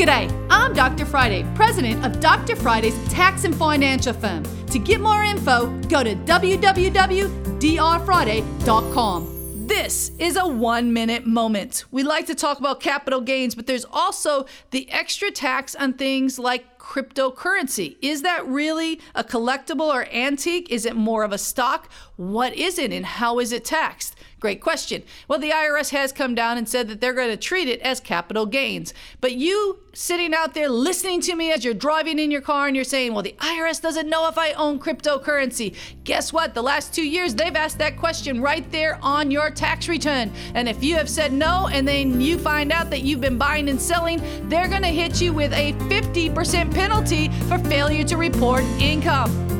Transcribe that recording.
G'day, I'm Dr. Friday, president of Dr. Friday's tax and financial firm. To get more info, go to www.drfriday.com. This is a one minute moment. We like to talk about capital gains, but there's also the extra tax on things like cryptocurrency. Is that really a collectible or antique? Is it more of a stock? What is it and how is it taxed? Great question. Well, the IRS has come down and said that they're going to treat it as capital gains. But you sitting out there listening to me as you're driving in your car and you're saying, well, the IRS doesn't know if I own cryptocurrency. Guess what? The last two years, they've asked that question right there on your tax return. And if you have said no and then you find out that you've been buying and selling, they're going to hit you with a 50% penalty for failure to report income.